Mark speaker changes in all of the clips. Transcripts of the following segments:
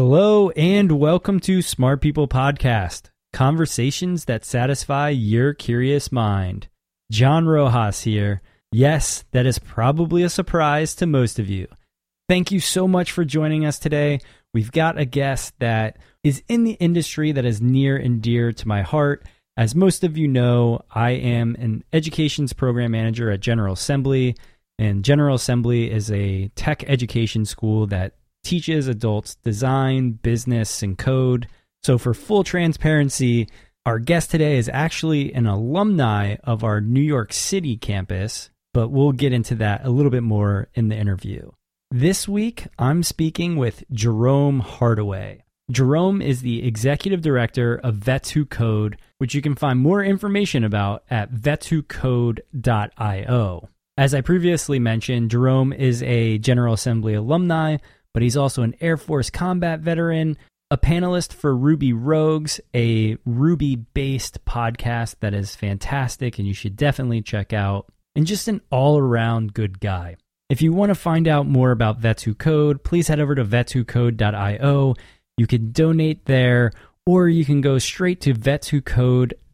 Speaker 1: Hello and welcome to Smart People Podcast, conversations that satisfy your curious mind. John Rojas here. Yes, that is probably a surprise to most of you. Thank you so much for joining us today. We've got a guest that is in the industry that is near and dear to my heart. As most of you know, I am an educations program manager at General Assembly, and General Assembly is a tech education school that teaches adults design, business, and code. So, for full transparency, our guest today is actually an alumni of our New York City campus, but we'll get into that a little bit more in the interview. This week, I'm speaking with Jerome Hardaway. Jerome is the executive director of Vets Who Code, which you can find more information about at vetswhocode.io. As I previously mentioned, Jerome is a General Assembly alumni, but he's also an Air Force combat veteran, a panelist for Ruby Rogues, a Ruby based podcast that is fantastic and you should definitely check out, and just an all around good guy. If you want to find out more about Vets Who Code, please head over to vetswhocode.io. You can donate there, or you can go straight to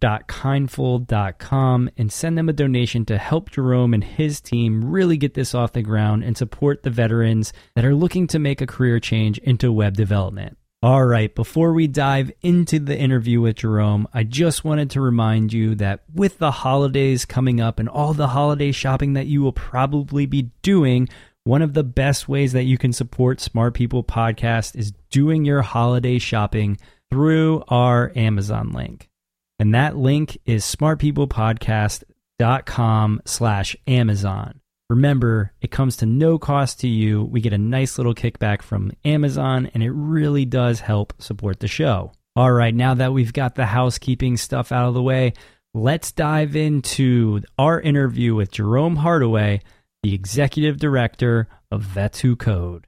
Speaker 1: vetswhocode.kindful.com and send them a donation to help Jerome and his team really get this off the ground and support the veterans that are looking to make a career change into web development. All right, before we dive into the interview with Jerome, I just wanted to remind you that with the holidays coming up and all the holiday shopping that you will probably be doing, one of the best ways that you can support Smart People Podcast is doing your holiday shopping through our Amazon link. And that link is smartpeoplepodcast.com slash Amazon. Remember, it comes to no cost to you. We get a nice little kickback from Amazon, and it really does help support the show. All right, now that we've got the housekeeping stuff out of the way, let's dive into our interview with Jerome Hardaway, the executive director of Vets Who Code.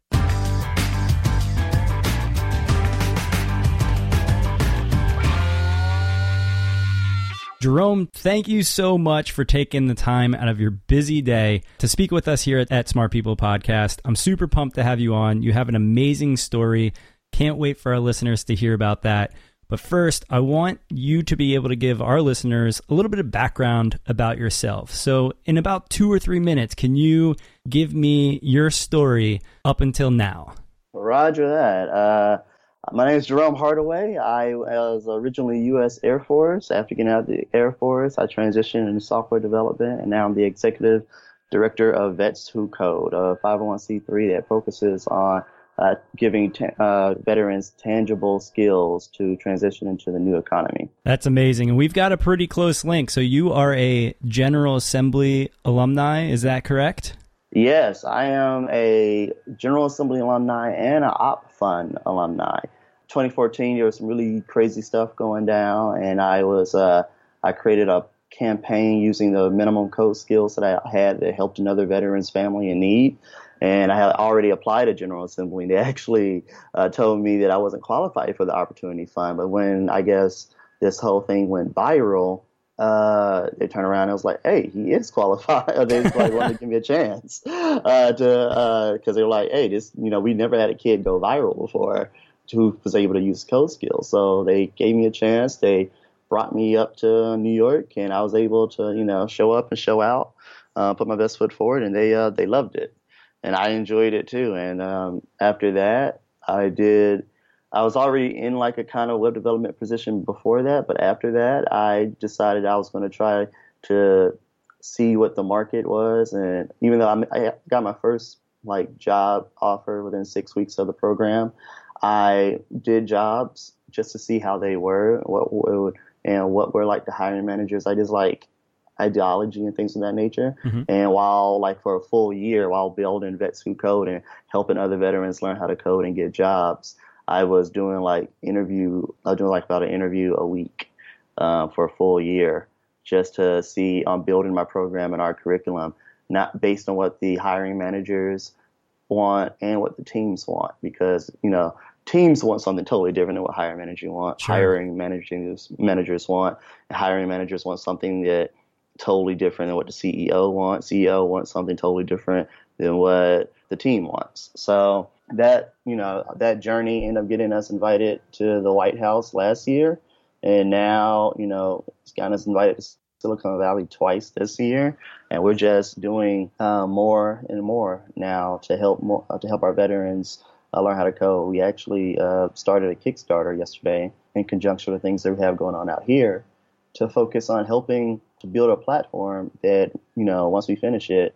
Speaker 1: Jerome, thank you so much for taking the time out of your busy day to speak with us here at, at, Smart People Podcast. I'm super pumped to have you on. You have an amazing story. Can't wait for our listeners to hear about that. But first, I want you to be able to give our listeners a little bit of background about yourself. So, in about two or three minutes, can you give me your story up until now?
Speaker 2: Roger that. Uh, my name is Jerome Hardaway. I was originally U.S. Air Force. After getting out of the Air Force, I transitioned into software development, and now I'm the executive director of Vets Who Code, a 501c3 that focuses on uh, giving ta- uh, veterans tangible skills to transition into the new economy.
Speaker 1: That's amazing. And we've got a pretty close link. So you are a General Assembly alumni, is that correct?
Speaker 2: Yes, I am a General Assembly alumni and an Op Fund alumni. 2014, there was some really crazy stuff going down, and I was uh, I created a campaign using the minimum code skills that I had that helped another veteran's family in need and I had already applied to General Assembly. And they actually uh, told me that I wasn't qualified for the Opportunity Fund. But when I guess this whole thing went viral, uh, they turned around and was like, "Hey, he is qualified." they like wanted to give me a chance uh, to because uh, they were like, "Hey, this you know we never had a kid go viral before who was able to use code skills." So they gave me a chance. They brought me up to New York, and I was able to you know show up and show out, uh, put my best foot forward, and they uh, they loved it and I enjoyed it too. And um, after that, I did. I was already in like a kind of web development position before that, but after that, I decided I was going to try to see what the market was. And even though I, I got my first like job offer within six weeks of the program, I did jobs just to see how they were, what, what and what were like the hiring managers. I just like ideology and things of that nature. Mm-hmm. And while like for a full year, while building Vets Who Code and helping other veterans learn how to code and get jobs, I was doing like interview. I was doing like about an interview a week uh, for a full year just to see on um, building my program and our curriculum, not based on what the hiring managers want and what the teams want, because you know teams want something totally different than what hiring managers want. Sure. Hiring managers managers want, hiring managers want something that totally different than what the CEO wants. CEO wants something totally different than what the team wants. So that you know that journey ended up getting us invited to the White House last year, and now you know it's gotten us invited to Silicon Valley twice this year, and we're just doing uh, more and more now to help more, uh, to help our veterans uh, learn how to code. We actually uh, started a Kickstarter yesterday in conjunction with things that we have going on out here to focus on helping to build a platform that, you know, once we finish it,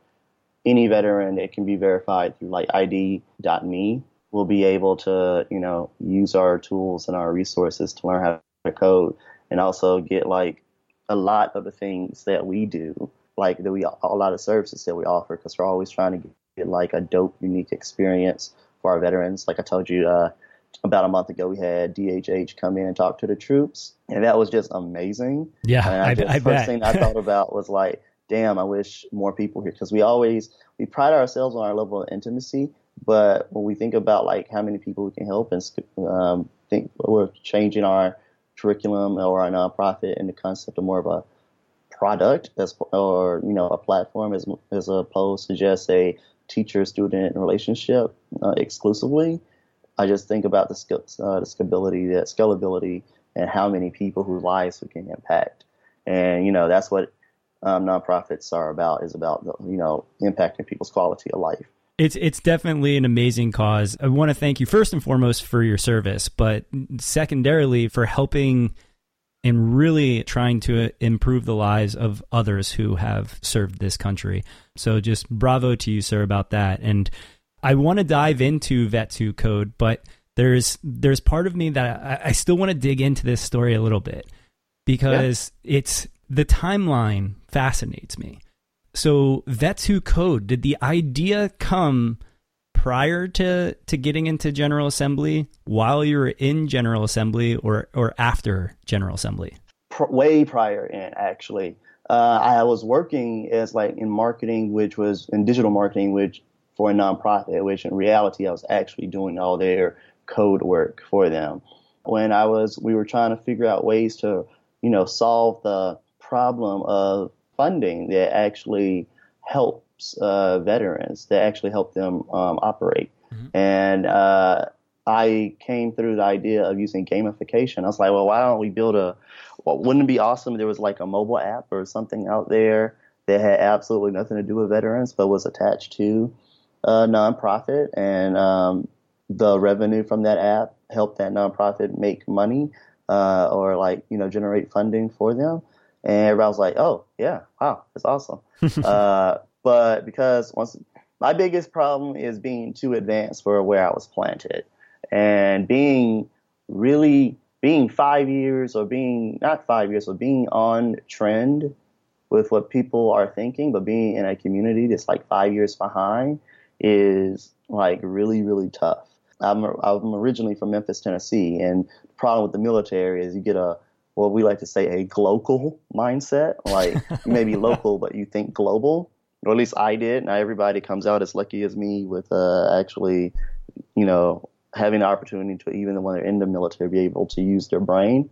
Speaker 2: any veteran that can be verified through like ID.me will be able to, you know, use our tools and our resources to learn how to code and also get like a lot of the things that we do, like that we, a lot of services that we offer, because we're always trying to get like a dope, unique experience for our veterans. Like I told you, uh, about a month ago, we had DHH come in and talk to the troops, and that was just amazing.
Speaker 1: Yeah,
Speaker 2: and
Speaker 1: I,
Speaker 2: I, just,
Speaker 1: I
Speaker 2: first
Speaker 1: bet.
Speaker 2: thing I thought about was like, damn, I wish more people here because we always we pride ourselves on our level of intimacy, but when we think about like how many people we can help and um, think we're changing our curriculum or our nonprofit in the concept of more of a product as or you know a platform as as opposed to just a teacher student relationship uh, exclusively I just think about the, skill, uh, the scalability, the scalability, and how many people whose lives we can impact. And you know, that's what um, nonprofits are about. Is about you know impacting people's quality of life.
Speaker 1: It's it's definitely an amazing cause. I want to thank you first and foremost for your service, but secondarily for helping and really trying to improve the lives of others who have served this country. So just bravo to you, sir, about that. And I want to dive into Vets Who Code, but there's there's part of me that I, I still want to dig into this story a little bit because yeah. it's the timeline fascinates me. So Vets Who Code, did the idea come prior to to getting into General Assembly, while you were in General Assembly, or or after General Assembly?
Speaker 2: way prior in actually. Uh, I was working as like in marketing, which was in digital marketing, which for a nonprofit, which in reality I was actually doing all their code work for them. When I was, we were trying to figure out ways to, you know, solve the problem of funding that actually helps uh, veterans, that actually help them um, operate. Mm-hmm. And uh, I came through the idea of using gamification. I was like, well, why don't we build a? Well, wouldn't it be awesome if there was like a mobile app or something out there that had absolutely nothing to do with veterans, but was attached to a nonprofit, and um, the revenue from that app helped that nonprofit make money uh, or like you know generate funding for them. And everybody was like, "Oh yeah, wow, that's awesome." uh, But because once my biggest problem is being too advanced for where I was planted and being really being five years or being not five years, or being on trend with what people are thinking, but being in a community that's like five years behind is like really, really tough. I'm, I'm originally from Memphis, Tennessee, and the problem with the military is you get a what we like to say a global mindset. Like you may be local, but you think global, or at least I did. Not everybody comes out as lucky as me with uh, actually, you know, having the opportunity to even when they're in the military be able to use their brain.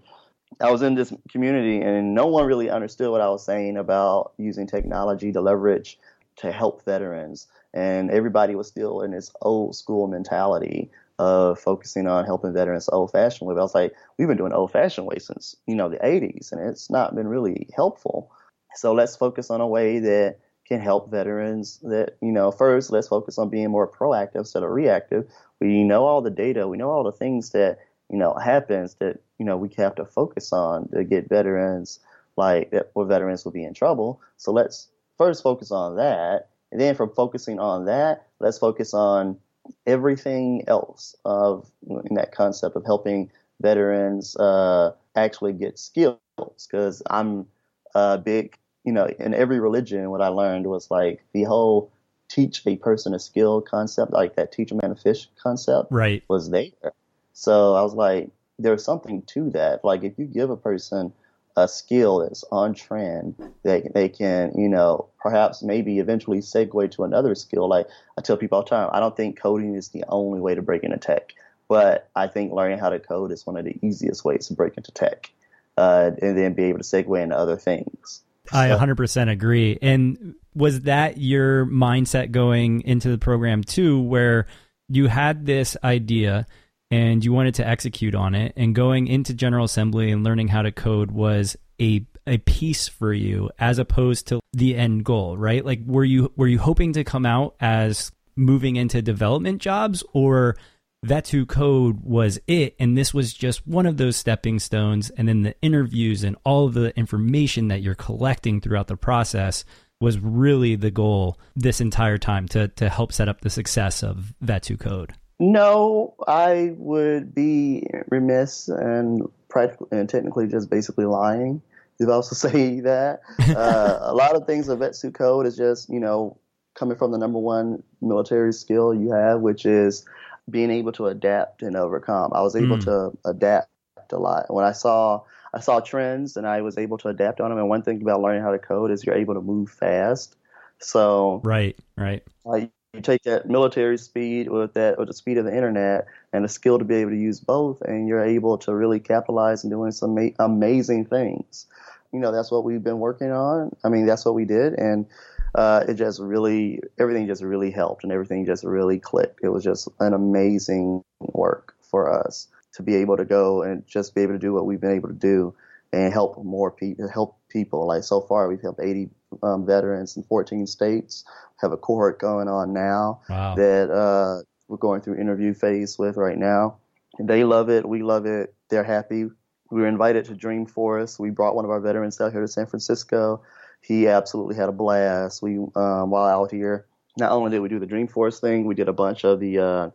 Speaker 2: I was in this community and no one really understood what I was saying about using technology to leverage to help veterans. And everybody was still in this old school mentality of focusing on helping veterans old fashioned way. But I was like, we've been doing old fashioned way since, you know, the 80s and it's not been really helpful. So let's focus on a way that can help veterans that, you know, first let's focus on being more proactive instead of reactive. We know all the data, we know all the things that, you know, happens that, you know, we have to focus on to get veterans like that where veterans will be in trouble. So let's first focus on that. And then from focusing on that, let's focus on everything else of in that concept of helping veterans uh, actually get skills. Because I'm a big you know, in every religion, what I learned was like the whole teach a person a skill concept, like that teach a man a fish concept,
Speaker 1: right,
Speaker 2: was there. So I was like, there's something to that. Like if you give a person a skill that's on trend, they they can, you know, perhaps maybe eventually segue to another skill. Like I tell people all the time, I don't think coding is the only way to break into tech, but I think learning how to code is one of the easiest ways to break into tech, uh, and then be able to segue into other things.
Speaker 1: I 100% agree. And was that your mindset going into the program too, where you had this idea and you wanted to execute on it, and going into General Assembly and learning how to code was a a piece for you as opposed to the end goal, right? Like were you were you hoping to come out as moving into development jobs or Vets Who Code was it, and this was just one of those stepping stones. And then the interviews and all of the information that you're collecting throughout the process was really the goal this entire time to to help set up the success of Vets Who Code.
Speaker 2: No, I would be remiss and practically and technically just basically lying if I say that. Uh, a lot of things of Vets Who Code is just you know coming from the number one military skill you have, which is being able to adapt and overcome. I was able mm. to adapt a lot. When I saw I saw trends and I was able to adapt on them. And one thing about learning how to code is you're able to move fast. So
Speaker 1: right, right.
Speaker 2: Like you take that military speed with that with the speed of the internet and the skill to be able to use both, and you're able to really capitalize and doing some ma- amazing things. You know, that's what we've been working on. I mean, that's what we did, and uh, it just really everything just really helped and everything just really clicked. It was just an amazing work for us to be able to go and just be able to do what we've been able to do and help more people. Help people. Like so far, we've helped 80 um, veterans in 14 states. Have a cohort going on now
Speaker 1: wow.
Speaker 2: that uh, we're going through interview phase with right now. And they love it. We love it. They're happy. We were invited to dream Dreamforce. We brought one of our veterans out here to San Francisco he absolutely had a blast. We um, while out here, not only did we do the Dreamforce thing, we did a bunch of the uh,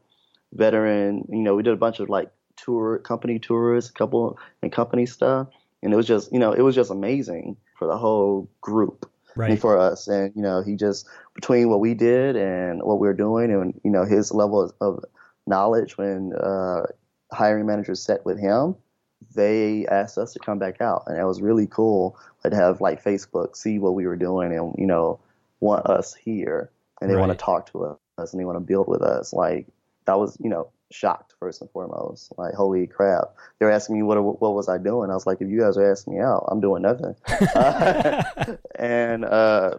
Speaker 2: veteran. You know, we did a bunch of like tour company tours, a couple and company stuff, and it was just you know it was just amazing for the whole group.
Speaker 1: Right.
Speaker 2: for us, and you know, he just between what we did and what we were doing, and you know, his level of, of knowledge when uh, hiring managers set with him, they asked us to come back out, and it was really cool to have like Facebook see what we were doing and you know want us here, and they right. want to talk to us and they want to build with us. Like that was you know shocked first and foremost. Like holy crap, They're asking me what what was I doing. I was like, if you guys are asking me out, I'm doing nothing. and uh,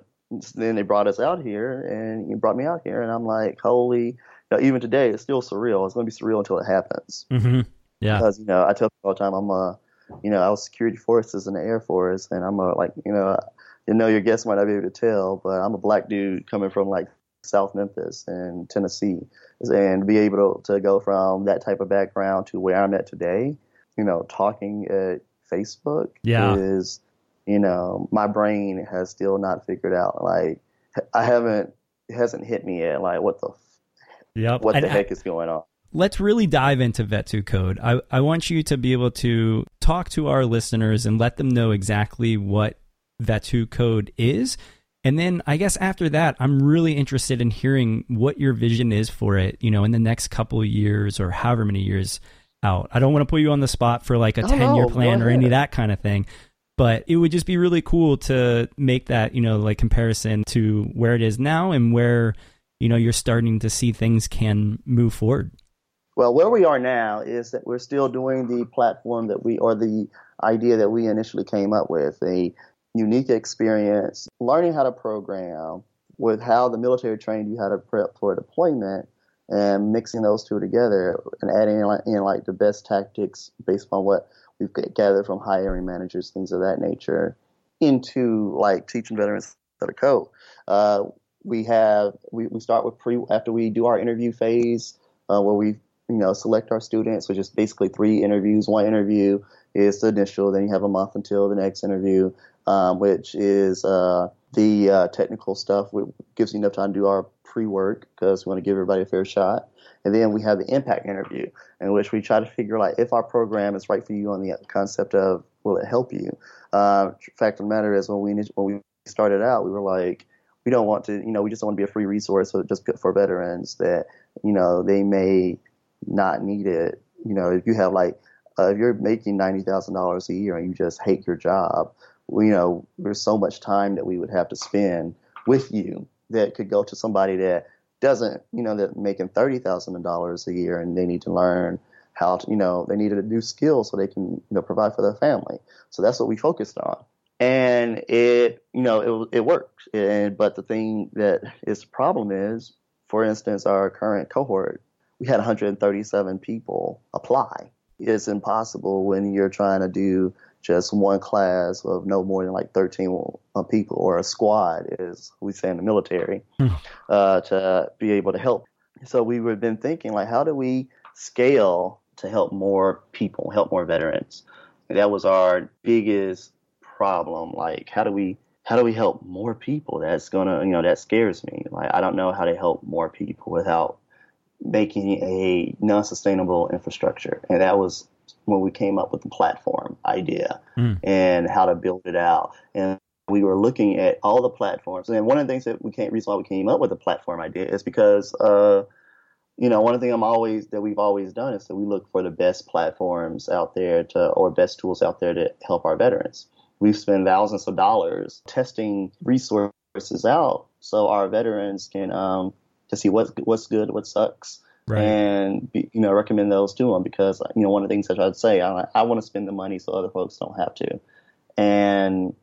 Speaker 2: then they brought us out here, and you brought me out here, and I'm like, holy. You know, even today, it's still surreal. It's going to be surreal until it happens.
Speaker 1: Mm-hmm. Yeah.
Speaker 2: Because, you know, I tell people all the time, I'm a, you know, I was security forces in the Air Force, and I'm a, like, you know, you know, your guests might not be able to tell, but I'm a black dude coming from like South Memphis and Tennessee, and be able to, to go from that type of background to where I'm at today, you know, talking at Facebook
Speaker 1: yeah.
Speaker 2: is, you know, my brain has still not figured out like I haven't it hasn't hit me yet. Like what the
Speaker 1: yep.
Speaker 2: what
Speaker 1: And
Speaker 2: the
Speaker 1: I-
Speaker 2: heck is going on?
Speaker 1: Let's really dive into Vets Who Code. I, I want you to be able to talk to our listeners and let them know exactly what Vets Who Code is. And then I guess after that, I'm really interested in hearing what your vision is for it, you know, in the next couple of years or however many years out. I don't want to put you on the spot for like a
Speaker 2: Oh,
Speaker 1: 10 year
Speaker 2: no,
Speaker 1: plan or any of that kind of thing. But it would just be really cool to make that, you know, like comparison to where it is now and where, you know, you're starting to see things can move forward.
Speaker 2: Well, where we are now is that we're still doing the platform that we, or the idea that we initially came up with, a unique experience, learning how to program with how the military trained you how to prep for deployment and mixing those two together and adding in like, the best tactics based on what we've gathered from hiring managers, things of that nature, into like teaching veterans how to code. Uh, we have, we, we start with pre, after we do our interview phase, uh, where we you know, select our students, which is basically three interviews. One interview is the initial, then you have a month until the next interview, um, which is uh, the uh, technical stuff. Which gives you enough time to do our pre-work because we want to give everybody a fair shot. And then we have the impact interview, in which we try to figure like if our program is right for you on the concept of will it help you. Uh, fact of the matter is when we when we started out, we were like, we don't want to, you know, we just want to be a free resource so just for veterans that you know they may not need it. You know, if you have like, uh, if you're making ninety thousand dollars a year and you just hate your job, you know, there's so much time that we would have to spend with you that could go to somebody that doesn't, you know, that making thirty thousand dollars a year and they need to learn how to, you know, they need a new skill so they can, you know, provide for their family. So that's what we focused on. And it, you know, it, it worked. And, but the thing that is the problem is, for instance, our current cohort, we had 137 people apply. It's impossible when you're trying to do just one class of no more than like 13 people or a squad, as we say in the military, uh, to be able to help. So we've been thinking like, how do we scale to help more people, help more veterans? And that was our biggest problem. Like, how do we how do we help more people? That's gonna, you know, that scares me. Like, I don't know how to help more people without making a non-sustainable infrastructure. And that was when we came up with the platform idea
Speaker 1: Mm.
Speaker 2: and how to build it out. And we were looking at all the platforms. And one of the things that we can't reason why we came up with the platform idea is because uh, you know, one thing I'm always that we've always done is that we look for the best platforms out there to or best tools out there to help our veterans. We've spent thousands of dollars testing resources out so our veterans can um, to see what's what's good, what sucks, and be, you know recommend those to them because you know one of the things that I'd say I, I want to spend the money so other folks don't have to. And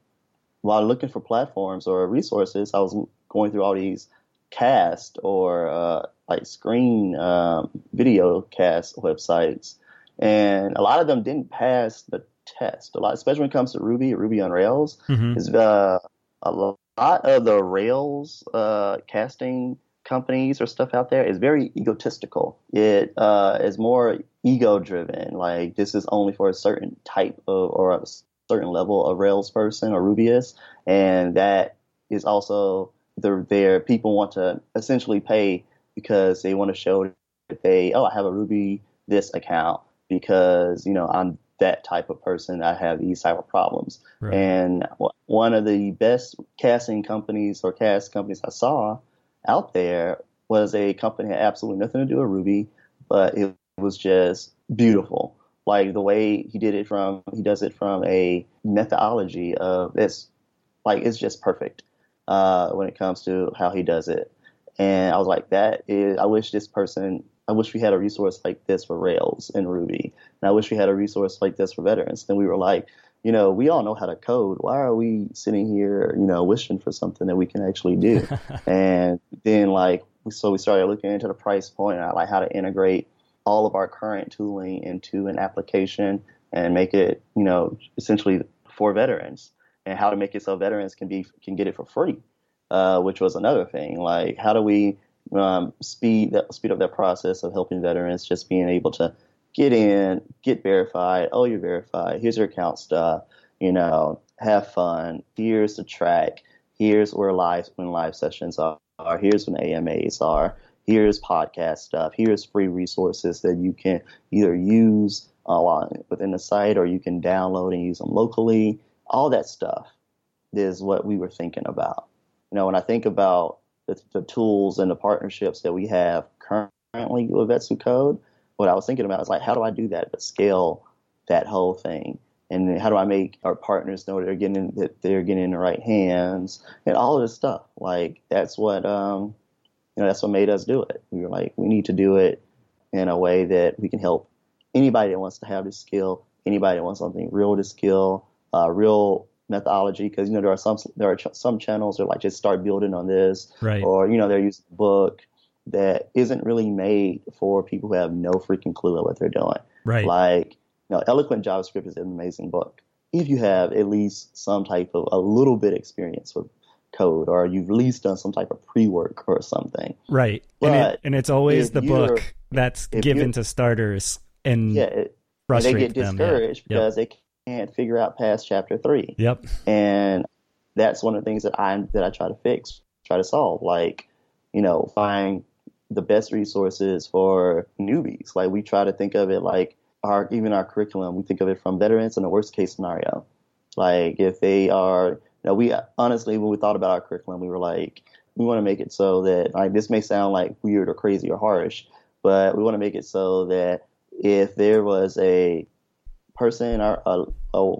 Speaker 2: while looking for platforms or resources, I was going through all these cast or uh, like screen um, video cast websites, and a lot of them didn't pass the test. A lot, especially when it comes to Ruby, Ruby on Rails,
Speaker 1: Mhm.
Speaker 2: is uh, a lot of the Rails uh, casting companies or stuff out there is very egotistical. It uh, is more ego driven. Like this is only for a certain type of or a certain level of Rails person or Rubyist, and that is also the their people want to essentially pay because they want to show that they oh I have a Ruby this account because you know I'm that type of person. I have these type of problems.
Speaker 1: Right.
Speaker 2: And w- one of the best casting companies or cast companies I saw out there was a company that had absolutely nothing to do with Ruby, but it was just beautiful. Like the way he did it from, he does it from a methodology of this, like it's just perfect uh, when it comes to how he does it. And I was like, that is, I wish this person, I wish we had a resource like this for Rails and Ruby. And I wish we had a resource like this for veterans. Then we were like, you know, we all know how to code. Why are we sitting here, you know, wishing for something that we can actually do? and then like, so we started looking into the price point and like how to integrate all of our current tooling into an application and make it, you know, essentially for veterans and how to make it so veterans can be, can get it for free. Uh, which was another thing. Like, how do we um, speed that, speed up that process of helping veterans? Just being able to get in, get verified. Oh, you're verified. Here's your account stuff. You know, have fun. Here's the track. here's where live when live sessions are, here's when AMAs are, here's podcast stuff, here's free resources that you can either use uh, within the site or you can download and use them locally. All that stuff is what we were thinking about. You know, when I think about the, the tools and the partnerships that we have currently with Vets Who Code, what I was thinking about is like, how do I do that but scale that whole thing? And how do I make our partners know they're getting that they're getting in the right hands and all of this stuff? Like that's what um, you know that's what made us do it. We were like, we need to do it in a way that we can help anybody that wants to have this skill, anybody that wants something real to skill, uh, real methodology because you know there are some there are ch- some channels that like just start building on this
Speaker 1: right
Speaker 2: or you know they're using a book that isn't really made for people who have no freaking clue of what they're doing.
Speaker 1: Right.
Speaker 2: Like you know eloquent javascript is an amazing book. If you have at least some type of a little bit experience with code or you've at least done some type of pre-work or something.
Speaker 1: Right.
Speaker 2: But
Speaker 1: and, it, and it's always the book that's given to starters and
Speaker 2: yeah it, and they get
Speaker 1: them yeah.
Speaker 2: discouraged because they can't figure out past chapter three.
Speaker 1: Yep.
Speaker 2: And that's one of the things that I that I try to fix, try to solve. Like, you know, find the best resources for newbies. Like we try to think of it like our even our curriculum. We think of it from veterans in the worst case scenario. Like if they are, you know, we honestly when we thought about our curriculum, we were like, we want to make it so that like this may sound like weird or crazy or harsh, but we want to make it so that if there was a person or a, a,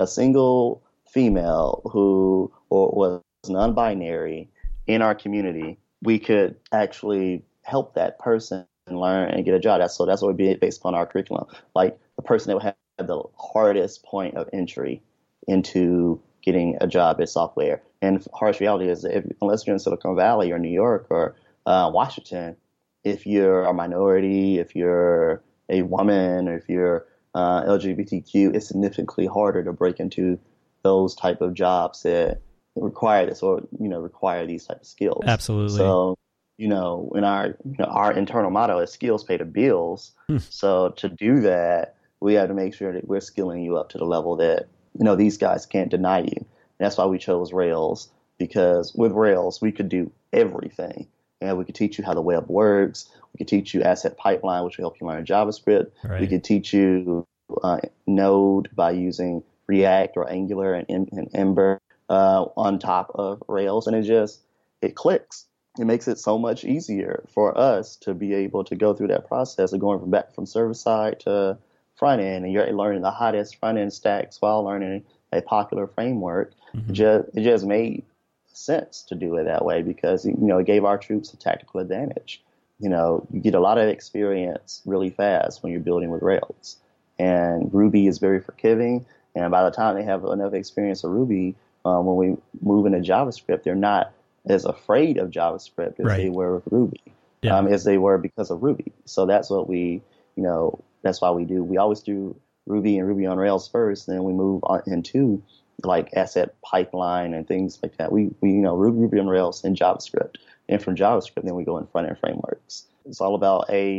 Speaker 2: a single female who or was non-binary in our community, we could actually help that person learn and get a job. That's so that's what would be based upon our curriculum. Like the person that would have the hardest point of entry into getting a job at software. And harsh reality is if, unless you're in Silicon Valley or New York or uh, Washington, if you're a minority, if you're a woman, or if you're uh, LGBTQ, it's significantly harder to break into those type of jobs that require this or you know require these type of skills.
Speaker 1: absolutely
Speaker 2: So you know, in our you know, our internal motto is skills pay the bills.
Speaker 1: Hmm.
Speaker 2: So to do that, we have to make sure that we're skilling you up to the level that you know these guys can't deny you. And that's why we chose Rails because with Rails we could do everything, and we could teach you how the web works. We could teach you asset pipeline, which will help you learn JavaScript.
Speaker 1: right
Speaker 2: We could teach you uh, Node by using React or Angular and, and Ember uh, on top of Rails, and it just it clicks. It makes it so much easier for us to be able to go through that process of going from back from server side to front end, and you're learning the hottest front end stacks while learning a popular framework.
Speaker 1: Mhm.
Speaker 2: It just it just made sense to do it that way because you know it gave our troops a tactical advantage. You know, you get a lot of experience really fast when you're building with Rails, and Ruby is very forgiving. And by the time they have enough experience with Ruby, um, when we move into JavaScript, they're not as afraid of JavaScript as
Speaker 1: Right.
Speaker 2: they were with Ruby,
Speaker 1: Yeah.
Speaker 2: um, as they were because of Ruby. So that's what we, you know, that's why we do. We always do Ruby and Ruby on Rails first, then we move on into like asset pipeline and things like that. We, we you know, Ruby, Ruby on Rails and JavaScript. And from JavaScript, then we go in front end frameworks. It's all about A,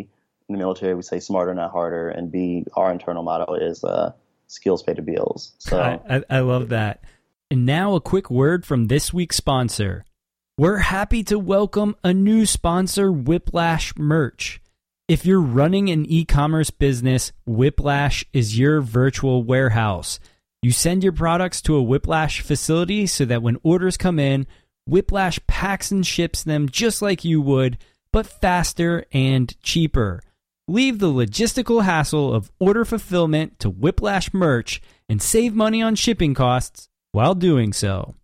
Speaker 2: in the military, we say smarter, not harder. And B, our internal motto is uh, skills pay the bills. So
Speaker 1: I, I, I love that. And now a quick word from this week's sponsor. We're happy to welcome a new sponsor, Whiplash Merch. If you're running an e commerce business, Whiplash is your virtual warehouse. You send your products to a Whiplash facility so that when orders come in, Whiplash packs and ships them just like you would, but faster and cheaper. Leave the logistical hassle of order fulfillment to Whiplash Merch and save money on shipping costs while doing so.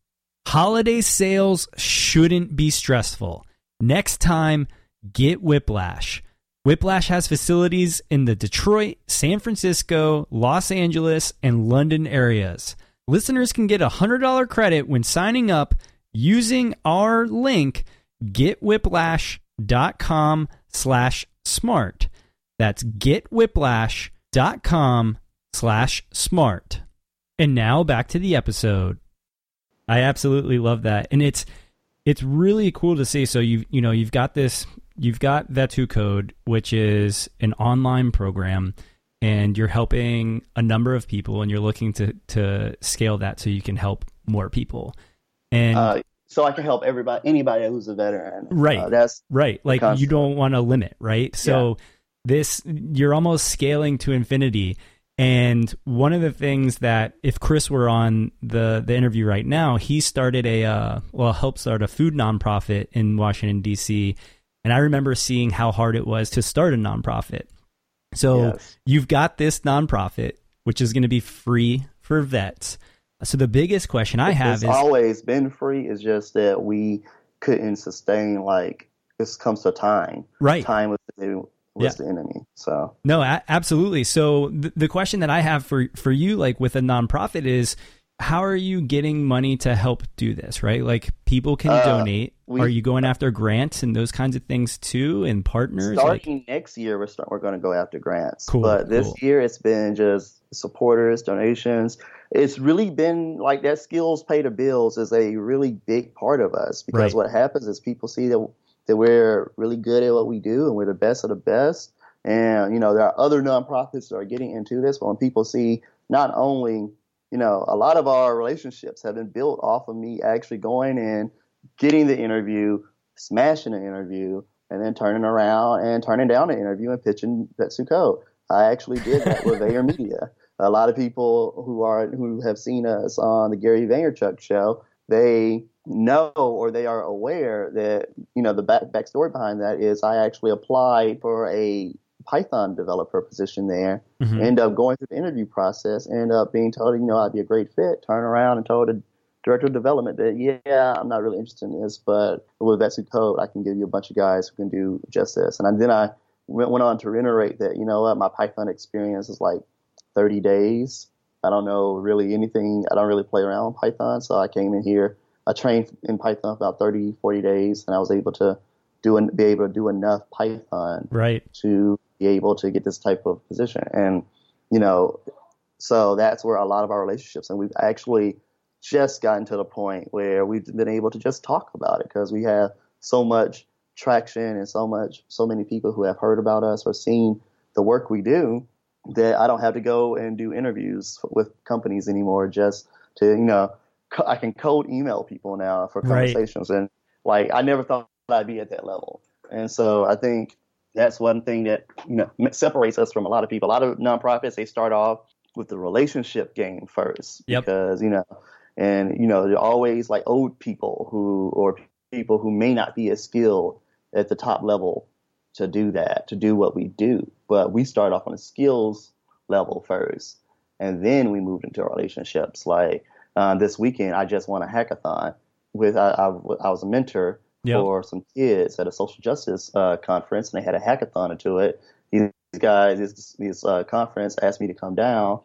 Speaker 1: Holiday sales shouldn't be stressful. Next time, get Whiplash. Whiplash has facilities in the Detroit, San Francisco, Los Angeles, and London areas. Listeners can get a $100 credit when signing up using our link getwhiplash.com slash smart. That's getwhiplash.com slash smart. And now back to the episode. I absolutely love that. And it's it's really cool to see. So you you know, you've got this you've got Vets Who Code, which is an online program, and you're helping a number of people and you're looking to to scale that so you can help more people. And
Speaker 2: Uh, so I can help everybody, anybody who's a veteran.
Speaker 1: Right.
Speaker 2: Uh, that's
Speaker 1: Right. Like you don't want to limit, right? So this you're almost scaling to infinity. And one of the things that if Chris were on the the interview right now, he started a uh, well helped start a food nonprofit in Washington D.C. And I remember seeing how hard it was to start a nonprofit. So
Speaker 2: Yes.
Speaker 1: you've got this nonprofit, which is going to be free for vets. So the biggest question I have
Speaker 2: it's
Speaker 1: is
Speaker 2: always been free. It's just that we couldn't sustain like this comes to time.
Speaker 1: right.
Speaker 2: Time was the, was
Speaker 1: Yeah.
Speaker 2: the enemy. So
Speaker 1: No, a- absolutely. So th- the question that I have for for you, like with a nonprofit, is how are you getting money to help do this? Right, like people can
Speaker 2: Uh,
Speaker 1: donate.
Speaker 2: we-
Speaker 1: are you going after grants and those kinds of things too, and partners? Like,
Speaker 2: starting next year, we're start, we're going to go after grants.
Speaker 1: Cool,
Speaker 2: But this
Speaker 1: cool.
Speaker 2: year, it's been just supporters, donations. It's really been like that. Skills pay the bills is a really big part of us because
Speaker 1: Right.
Speaker 2: what happens is people see that that we're really good at what we do and we're the best of the best. And you know, there are other nonprofits that are getting into this. But when people see not only you know, a lot of our relationships have been built off of me actually going in, getting the interview, smashing the interview, and then turning around and turning down an interview and pitching Vets Who Code. I actually did that with VaynerMedia. A lot of people who are who have seen us on the Gary Vaynerchuk show, they know or they are aware that you know the back backstory behind that is I actually applied for a Python developer position there
Speaker 1: Mhm.
Speaker 2: end up going through the interview process, end up being told, you know, I'd be a great fit, turn around and told the director of development that, yeah, I'm not really interested in this, but with Vets Who Code, I can give you a bunch of guys who can do just this. And then I went, went on to reiterate that, you know what, my Python experience is like 30 days. I don't know really anything. I don't really play around with Python. So I came in here, I trained in Python for about 30, 40 days, and I was able to do and be able to do enough Python
Speaker 1: right.
Speaker 2: to be able to get this type of position. And, you know, so that's where a lot of our relationships, and we've actually just gotten to the point where we've been able to just talk about it because we have so much traction and so much, so many people who have heard about us or seen the work we do that I don't have to go and do interviews with companies anymore just to, you know, co- I can code email people now for
Speaker 1: Right.
Speaker 2: conversations. And like, I never thought I'd be at that level. And so I think that's one thing that you know separates us from a lot of people. A lot of nonprofits they start off with the relationship game first
Speaker 1: Yep.
Speaker 2: because you know, and you know they're always like old people who or people who may not be as skilled at the top level to do that to do what we do. But we start off on a skills level first, and then we moved into relationships. Like uh, this weekend, I just won a hackathon with I, I, I was a mentor
Speaker 1: Yep.
Speaker 2: for some kids at a social justice uh, conference, and they had a hackathon into it. These guys, this, this uh, conference asked me to come down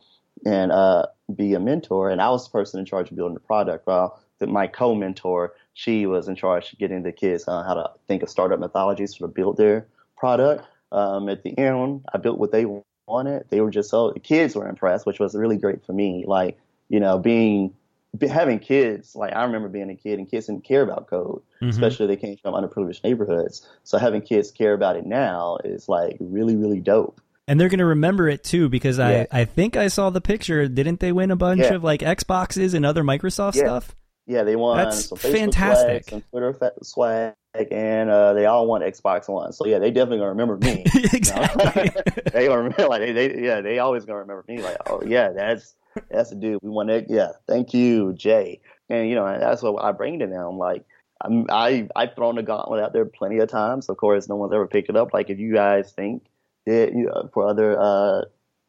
Speaker 2: and uh, be a mentor, and I was the person in charge of building the product. While the, my co-mentor, she was in charge of getting the kids uh, how to think of startup methodologies to build their product. Um, at the end, I built what they wanted. They were just so the kids were impressed, which was really great for me. Like you know, being be, having kids. Like I remember being a kid, and kids didn't care about code
Speaker 1: Mhm.
Speaker 2: especially they came from underprivileged neighborhoods. So having kids care about it now is like really, really dope.
Speaker 1: And they're going to remember it too because
Speaker 2: Yeah.
Speaker 1: I, I think I saw the picture. Didn't they win a bunch
Speaker 2: Yeah.
Speaker 1: of like Xboxes and other Microsoft
Speaker 2: Yeah.
Speaker 1: stuff?
Speaker 2: Yeah, they won
Speaker 1: That's fantastic.
Speaker 2: swag, some Twitter swag, and uh, they all want Xbox One. So yeah, they definitely gonna remember me.
Speaker 1: exactly.
Speaker 2: they gonna remember like they, they yeah they always gonna remember me. Like oh yeah that's that's the dude. We won that yeah thank you Jay. And you know that's what I bring to them. Like I'm, I I've thrown the gauntlet out there plenty of times. Of course no one's ever picked it up. Like if you guys think that you know, for other uh,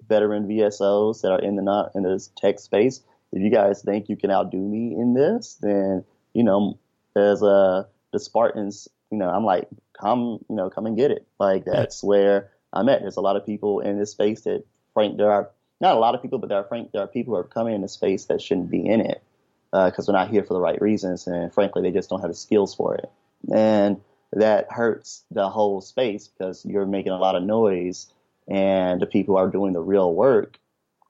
Speaker 2: veteran VSOs that are in the not in this tech space if you guys think you can outdo me in this then you know as uh the Spartans you know I'm like come you know come and get it like that's where I'm at. There's a lot of people in this space that, frank, there are not a lot of people, but there are frank, there are people who are coming in this space that shouldn't be in it uh, because they're not here for the right reasons, and frankly, they just don't have the skills for it, and that hurts the whole space because you're making a lot of noise, and the people who are doing the real work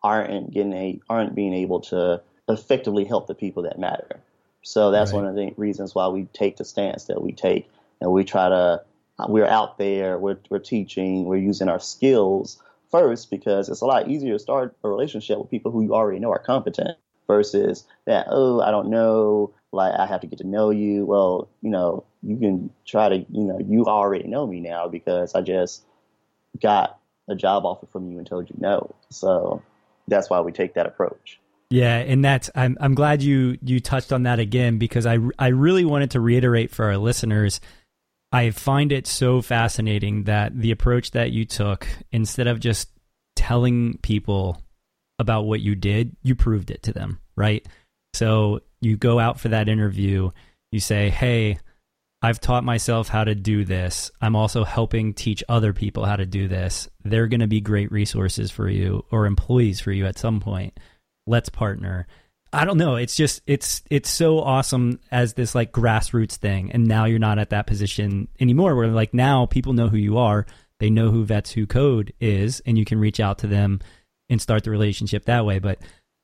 Speaker 2: aren't getting a aren't being able to effectively help the people that matter. So that's
Speaker 1: Right.
Speaker 2: one of the reasons why we take the stance that we take, and we try to we're out there, we're, we're teaching, we're using our skills first because it's a lot easier to start a relationship with people who you already know are competent versus that, oh, I don't know, like I have to get to know you. Well, you know, you can try to, you know, you already know me now because I just got a job offer from you and told you no. So that's why we take that approach.
Speaker 1: Yeah, and that's I'm I'm glad you you touched on that again because I I really wanted to reiterate for our listeners I find it so fascinating that the approach that you took instead of just telling people about what you did, you proved it to them, right? So you go out for that interview, you say, "Hey, I've taught myself how to do this. I'm also helping teach other people how to do this. They're going to be great resources for you or employees for you at some point. Let's partner. I don't know. It's just it's it's so awesome as this like grassroots thing. And now you're not at that position anymore where like now people know who you are. They know who Vets Who Code is and you can reach out to them and start the relationship that way. But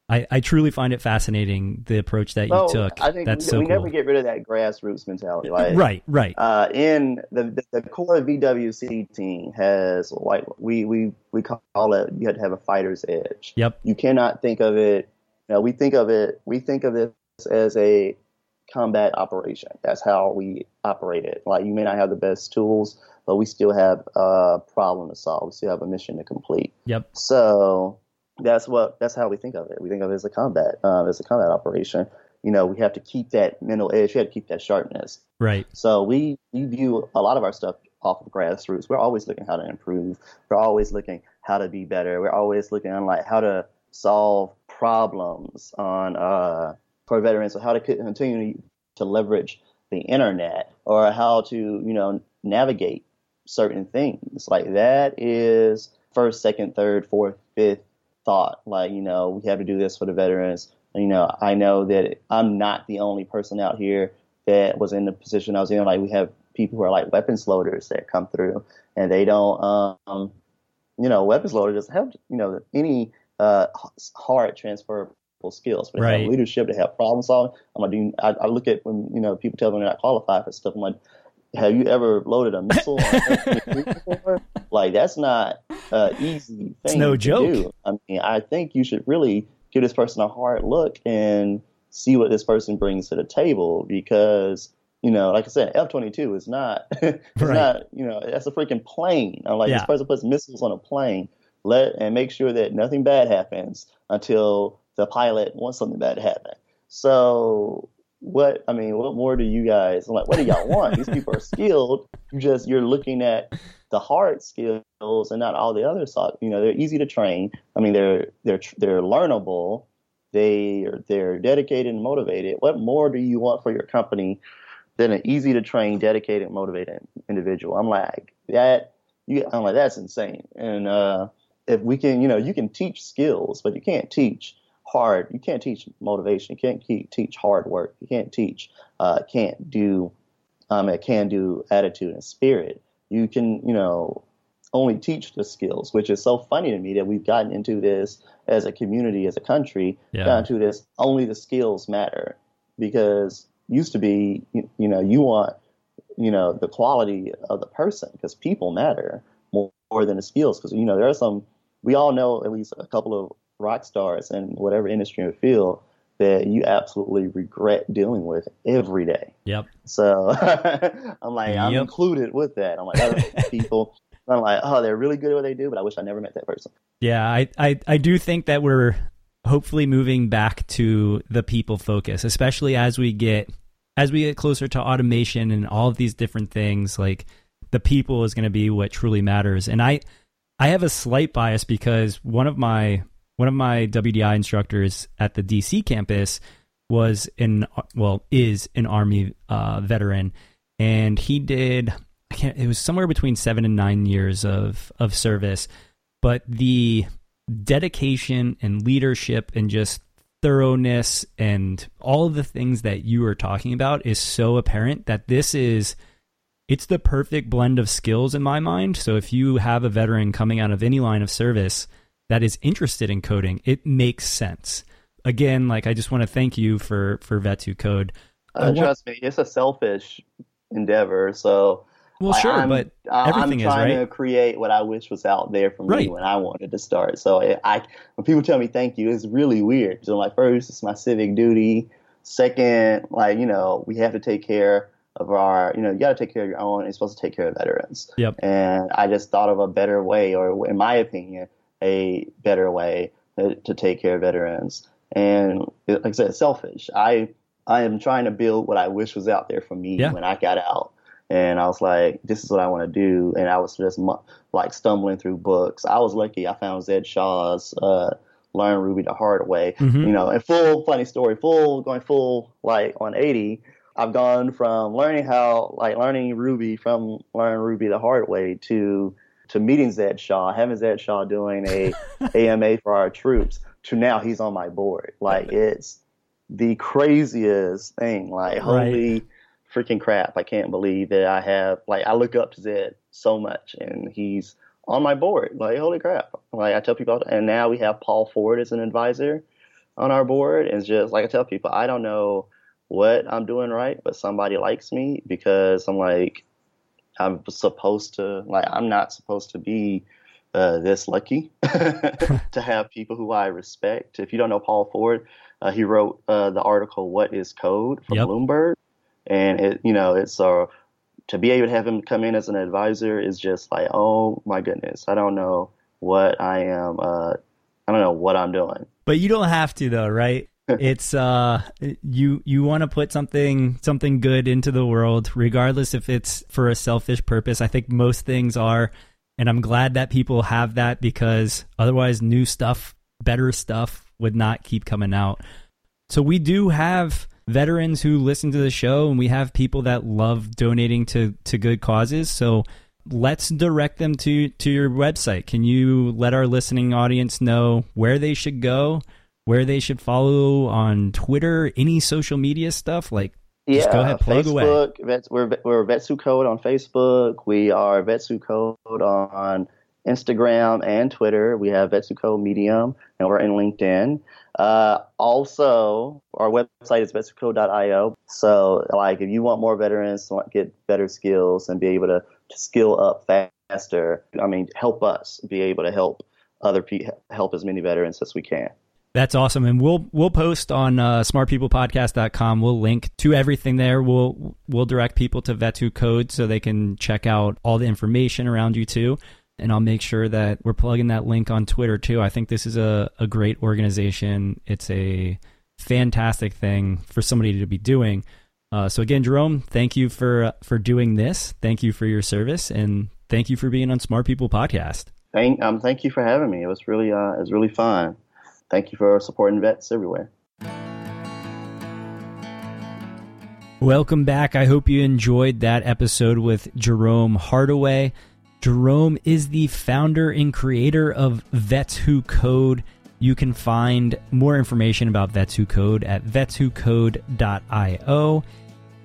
Speaker 1: I, I truly find it fascinating the approach that you
Speaker 2: Well,
Speaker 1: took.
Speaker 2: I think
Speaker 1: That's
Speaker 2: we,
Speaker 1: so
Speaker 2: we
Speaker 1: cool.
Speaker 2: never get rid of that grassroots mentality. Like,
Speaker 1: right, right.
Speaker 2: uh, in the, the the core VWC team has like we we we call it you have to have a fighter's edge.
Speaker 1: Yep.
Speaker 2: You cannot think of it. You know, we think of it. We think of this as a combat operation. That's how we operate it. Like you may not have the best tools, but we still have a problem to solve. We still have a mission to complete.
Speaker 1: Yep.
Speaker 2: So that's what that's how we think of it. We think of it as a combat, um, as a combat operation. You know, we have to keep that mental edge. We have to keep that sharpness.
Speaker 1: Right.
Speaker 2: So we, we view a lot of our stuff off of grassroots. We're always looking how to improve. We're always looking how to be better. We're always looking on like how to solve problems on uh, for veterans, or how to continue to leverage the internet, or how to you know navigate certain things. Like that is first, second, third, fourth, fifth thought. Like you know we have to do this for the veterans. And, you know I know that I'm not the only person out here that was in the position I was in. Like we have people who are like weapons loaders that come through, and they don't, um, you know, weapons loader doesn't have you know any uh, hard transferable skills. But they
Speaker 1: Right.
Speaker 2: have leadership, they have problem solving. I'm like, do you, I, I look at when you know people tell them they're not qualified for stuff. I'm like, have you ever loaded a missile? on before? Like that's not an easy thing.
Speaker 1: no
Speaker 2: to
Speaker 1: joke.
Speaker 2: do. I mean, I think you should really give this person a hard look and see what this person brings to the table because you know, like I said, F twenty two is not it's
Speaker 1: Right.
Speaker 2: not you know that's a freaking plane. I'm like
Speaker 1: Yeah.
Speaker 2: this person puts missiles on a plane. Let and make sure that nothing bad happens until the pilot wants something bad to happen. So what I mean, what more do you guys I'm like? What do y'all want? These people are skilled. You just you're looking at the hard skills and not all the other stuff. You know, they're easy to train. I mean, they're they're they're learnable. They are they're dedicated and motivated. What more do you want for your company than an easy to train, dedicated, motivated individual? I'm like that. You, I'm like that's insane. And uh, if we can, you know, you can teach skills, but you can't teach hard. You can't teach motivation. You can't ke- teach hard work. You can't teach. Uh, can't do. Um, a can do attitude and spirit. You can, you know, only teach the skills, which is so funny to me that we've gotten into this as a community, as a country,
Speaker 1: Yeah.
Speaker 2: gotten to this only the skills matter because used to be, you, you know, you want, you know, the quality of the person because people matter more, more than the skills because, you know, there are some, we all know at least a couple of rock stars in whatever industry or field that you absolutely regret dealing with every day.
Speaker 1: Yep.
Speaker 2: So I'm like, I'm included with that. I'm like, other people, I'm like, oh, they're really good at what they do, but I wish I never met that person.
Speaker 1: Yeah, I, I, I do think that we're hopefully moving back to the people focus, especially as we get as we get closer to automation and all of these different things. Like the people is going to be what truly matters. And I I have a slight bias because one of my one of my WDI instructors at the DC campus was an well is an army uh, veteran, and he did I can't, it was somewhere between seven and nine years of of service, but the dedication and leadership and just thoroughness and all the things that you are talking about is so apparent that this is it's the perfect blend of skills in my mind. So if you have a veteran coming out of any line of service that is interested in coding, it makes sense. Again, like I just want to thank you for for Vets Who Code.
Speaker 2: Uh,
Speaker 1: want-
Speaker 2: trust me, it's a selfish endeavor. So,
Speaker 1: well,
Speaker 2: I-
Speaker 1: sure,
Speaker 2: I'm,
Speaker 1: but everything
Speaker 2: I'm
Speaker 1: is
Speaker 2: trying
Speaker 1: right.
Speaker 2: to create what I wish was out there for me
Speaker 1: Right.
Speaker 2: when I wanted to start. So, it, I when people tell me thank you, it's really weird. So, like, first, it's my civic duty. Second, like, you know, we have to take care of our, you know, you got to take care of your own. You're supposed to take care of veterans.
Speaker 1: Yep.
Speaker 2: And I just thought of a better way, or in my opinion, a better way to, take care of veterans. And like I said, selfish. I I am trying to build what I wish was out there for me
Speaker 1: Yeah.
Speaker 2: when I got out. And I was like, this is what I want to do. And I was just mu- like stumbling through books. I was lucky I found Zed Shaw's uh, Learn Ruby the Hard Way.
Speaker 1: Mhm.
Speaker 2: You know, and full funny story, full going full like on 80. I've gone from learning how like learning Ruby from Learn Ruby the Hard Way to to meeting Zed Shaw, having Zed Shaw doing a AMA for our troops to now he's on my board. Like it's the craziest thing. Like holy freaking crap! I can't believe that I have like I look up to Zed so much, and he's on my board. Like holy crap! Like I tell people, and now we have Paul Ford as an advisor on our board. And it's just like I tell people, I don't know what I'm doing right, but somebody likes me because I'm like I'm supposed to like I'm not supposed to be uh, this lucky to have people who I respect. If you don't know Paul Ford, uh, he wrote uh, the article "What Is Code" from
Speaker 1: Yep.
Speaker 2: Bloomberg, and it you know it's uh, to be able to have him come in as an advisor is just like oh my goodness, I don't know what I am. Uh, I don't know what I'm doing.
Speaker 1: But you don't have to though, right? It's uh you you want to put something something good into the world regardless if it's for a selfish purpose. I think most things are and I'm glad that people have that because otherwise new stuff, better stuff would not keep coming out. So we do have veterans who listen to the show and we have people that love donating to to good causes. So let's direct them to to your website. Can you let our listening audience know where they should go, where they should follow on Twitter, any social media stuff like
Speaker 2: Yeah,
Speaker 1: Just go ahead, plug away.
Speaker 2: Facebook, Vets, we're we're Vets Who Code on Facebook. We are Vets Who Code on Instagram and Twitter. We have Vets Who Code Medium, and we're in LinkedIn. Uh, also, our website is vetswhocode.io. So, like, if you want more veterans to get better skills and be able to, to skill up faster, I mean, help us be able to help other people, help as many veterans as we can.
Speaker 1: That's awesome, and we'll we'll post on uh, smartpeoplepodcast.com. We'll link to everything there. We'll we'll direct people to Vets Who Code so they can check out all the information around you too. And I'll make sure that we're plugging that link on Twitter too. I think this is a, a great organization. It's a fantastic thing for somebody to be doing. Uh, so again, Jerome, thank you for for doing this. Thank you for your service, and thank you for being on Smart People Podcast.
Speaker 2: Thank um, thank you for having me. It was really uh, it was really fun. Thank you for supporting vets everywhere.
Speaker 1: Welcome back. I hope you enjoyed that episode with Jerome Hardaway. Jerome is the founder and creator of Vets Who Code. You can find more information about Vets Who Code at vetswhocode.io.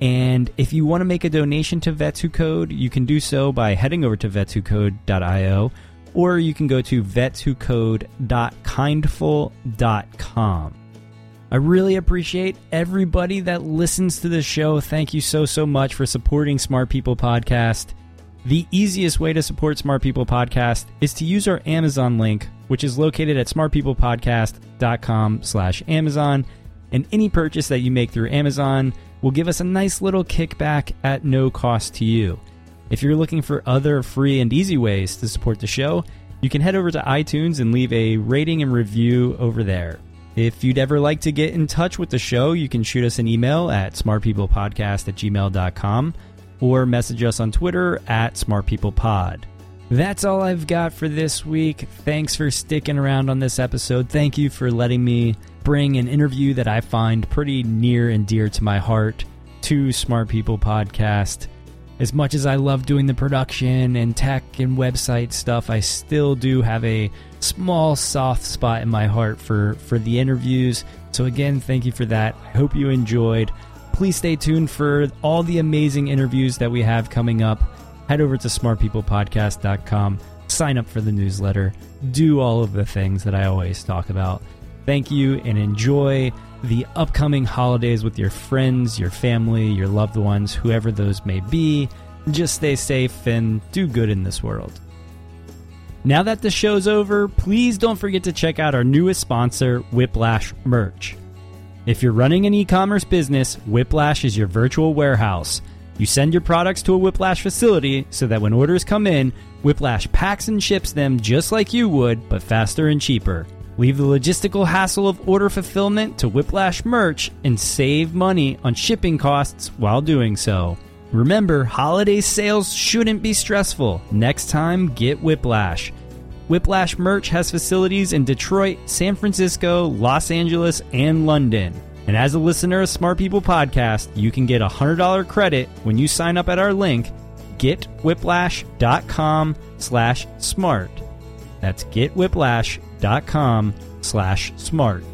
Speaker 1: And if you want to make a donation to Vets Who Code, you can do so by heading over to vetswhocode.io or you can go to vetswhocode.kindful.com. I really appreciate everybody that listens to the show. Thank you so, so much for supporting Smart People Podcast. The easiest way to support Smart People Podcast is to use our Amazon link, which is located at smartpeoplepodcast.com slash Amazon. And any purchase that you make through Amazon will give us a nice little kickback at no cost to you. If you're looking for other free and easy ways to support the show, you can head over to iTunes and leave a rating and review over there. If you'd ever like to get in touch with the show, you can shoot us an email at smartpeoplepodcast at gmail.com or message us on Twitter at smartpeoplepod. That's all I've got for this week. Thanks for sticking around on this episode. Thank you for letting me bring an interview that I find pretty near and dear to my heart to Smart People Podcast. As much as I love doing the production and tech and website stuff, I still do have a small soft spot in my heart for for the interviews. So again, thank you for that. I hope you enjoyed. Please stay tuned for all the amazing interviews that we have coming up. Head over to smartpeoplepodcast.com, sign up for the newsletter, do all of the things that I always talk about. Thank you and enjoy the upcoming holidays with your friends, your family, your loved ones, whoever those may be. Just stay safe and do good in this world. Now that the show's over, please don't forget to check out our newest sponsor, Whiplash Merch. If you're running an e commerce business, Whiplash is your virtual warehouse. You send your products to a Whiplash facility so that when orders come in, Whiplash packs and ships them just like you would, but faster and cheaper. Leave the logistical hassle of order fulfillment to Whiplash Merch and save money on shipping costs while doing so. Remember, holiday sales shouldn't be stressful. Next time, get Whiplash. Whiplash Merch has facilities in Detroit, San Francisco, Los Angeles, and London. And as a listener of Smart People Podcast, you can get a $100 credit when you sign up at our link, getwhiplash.com slash smart. That's getwhiplash.com slash smart.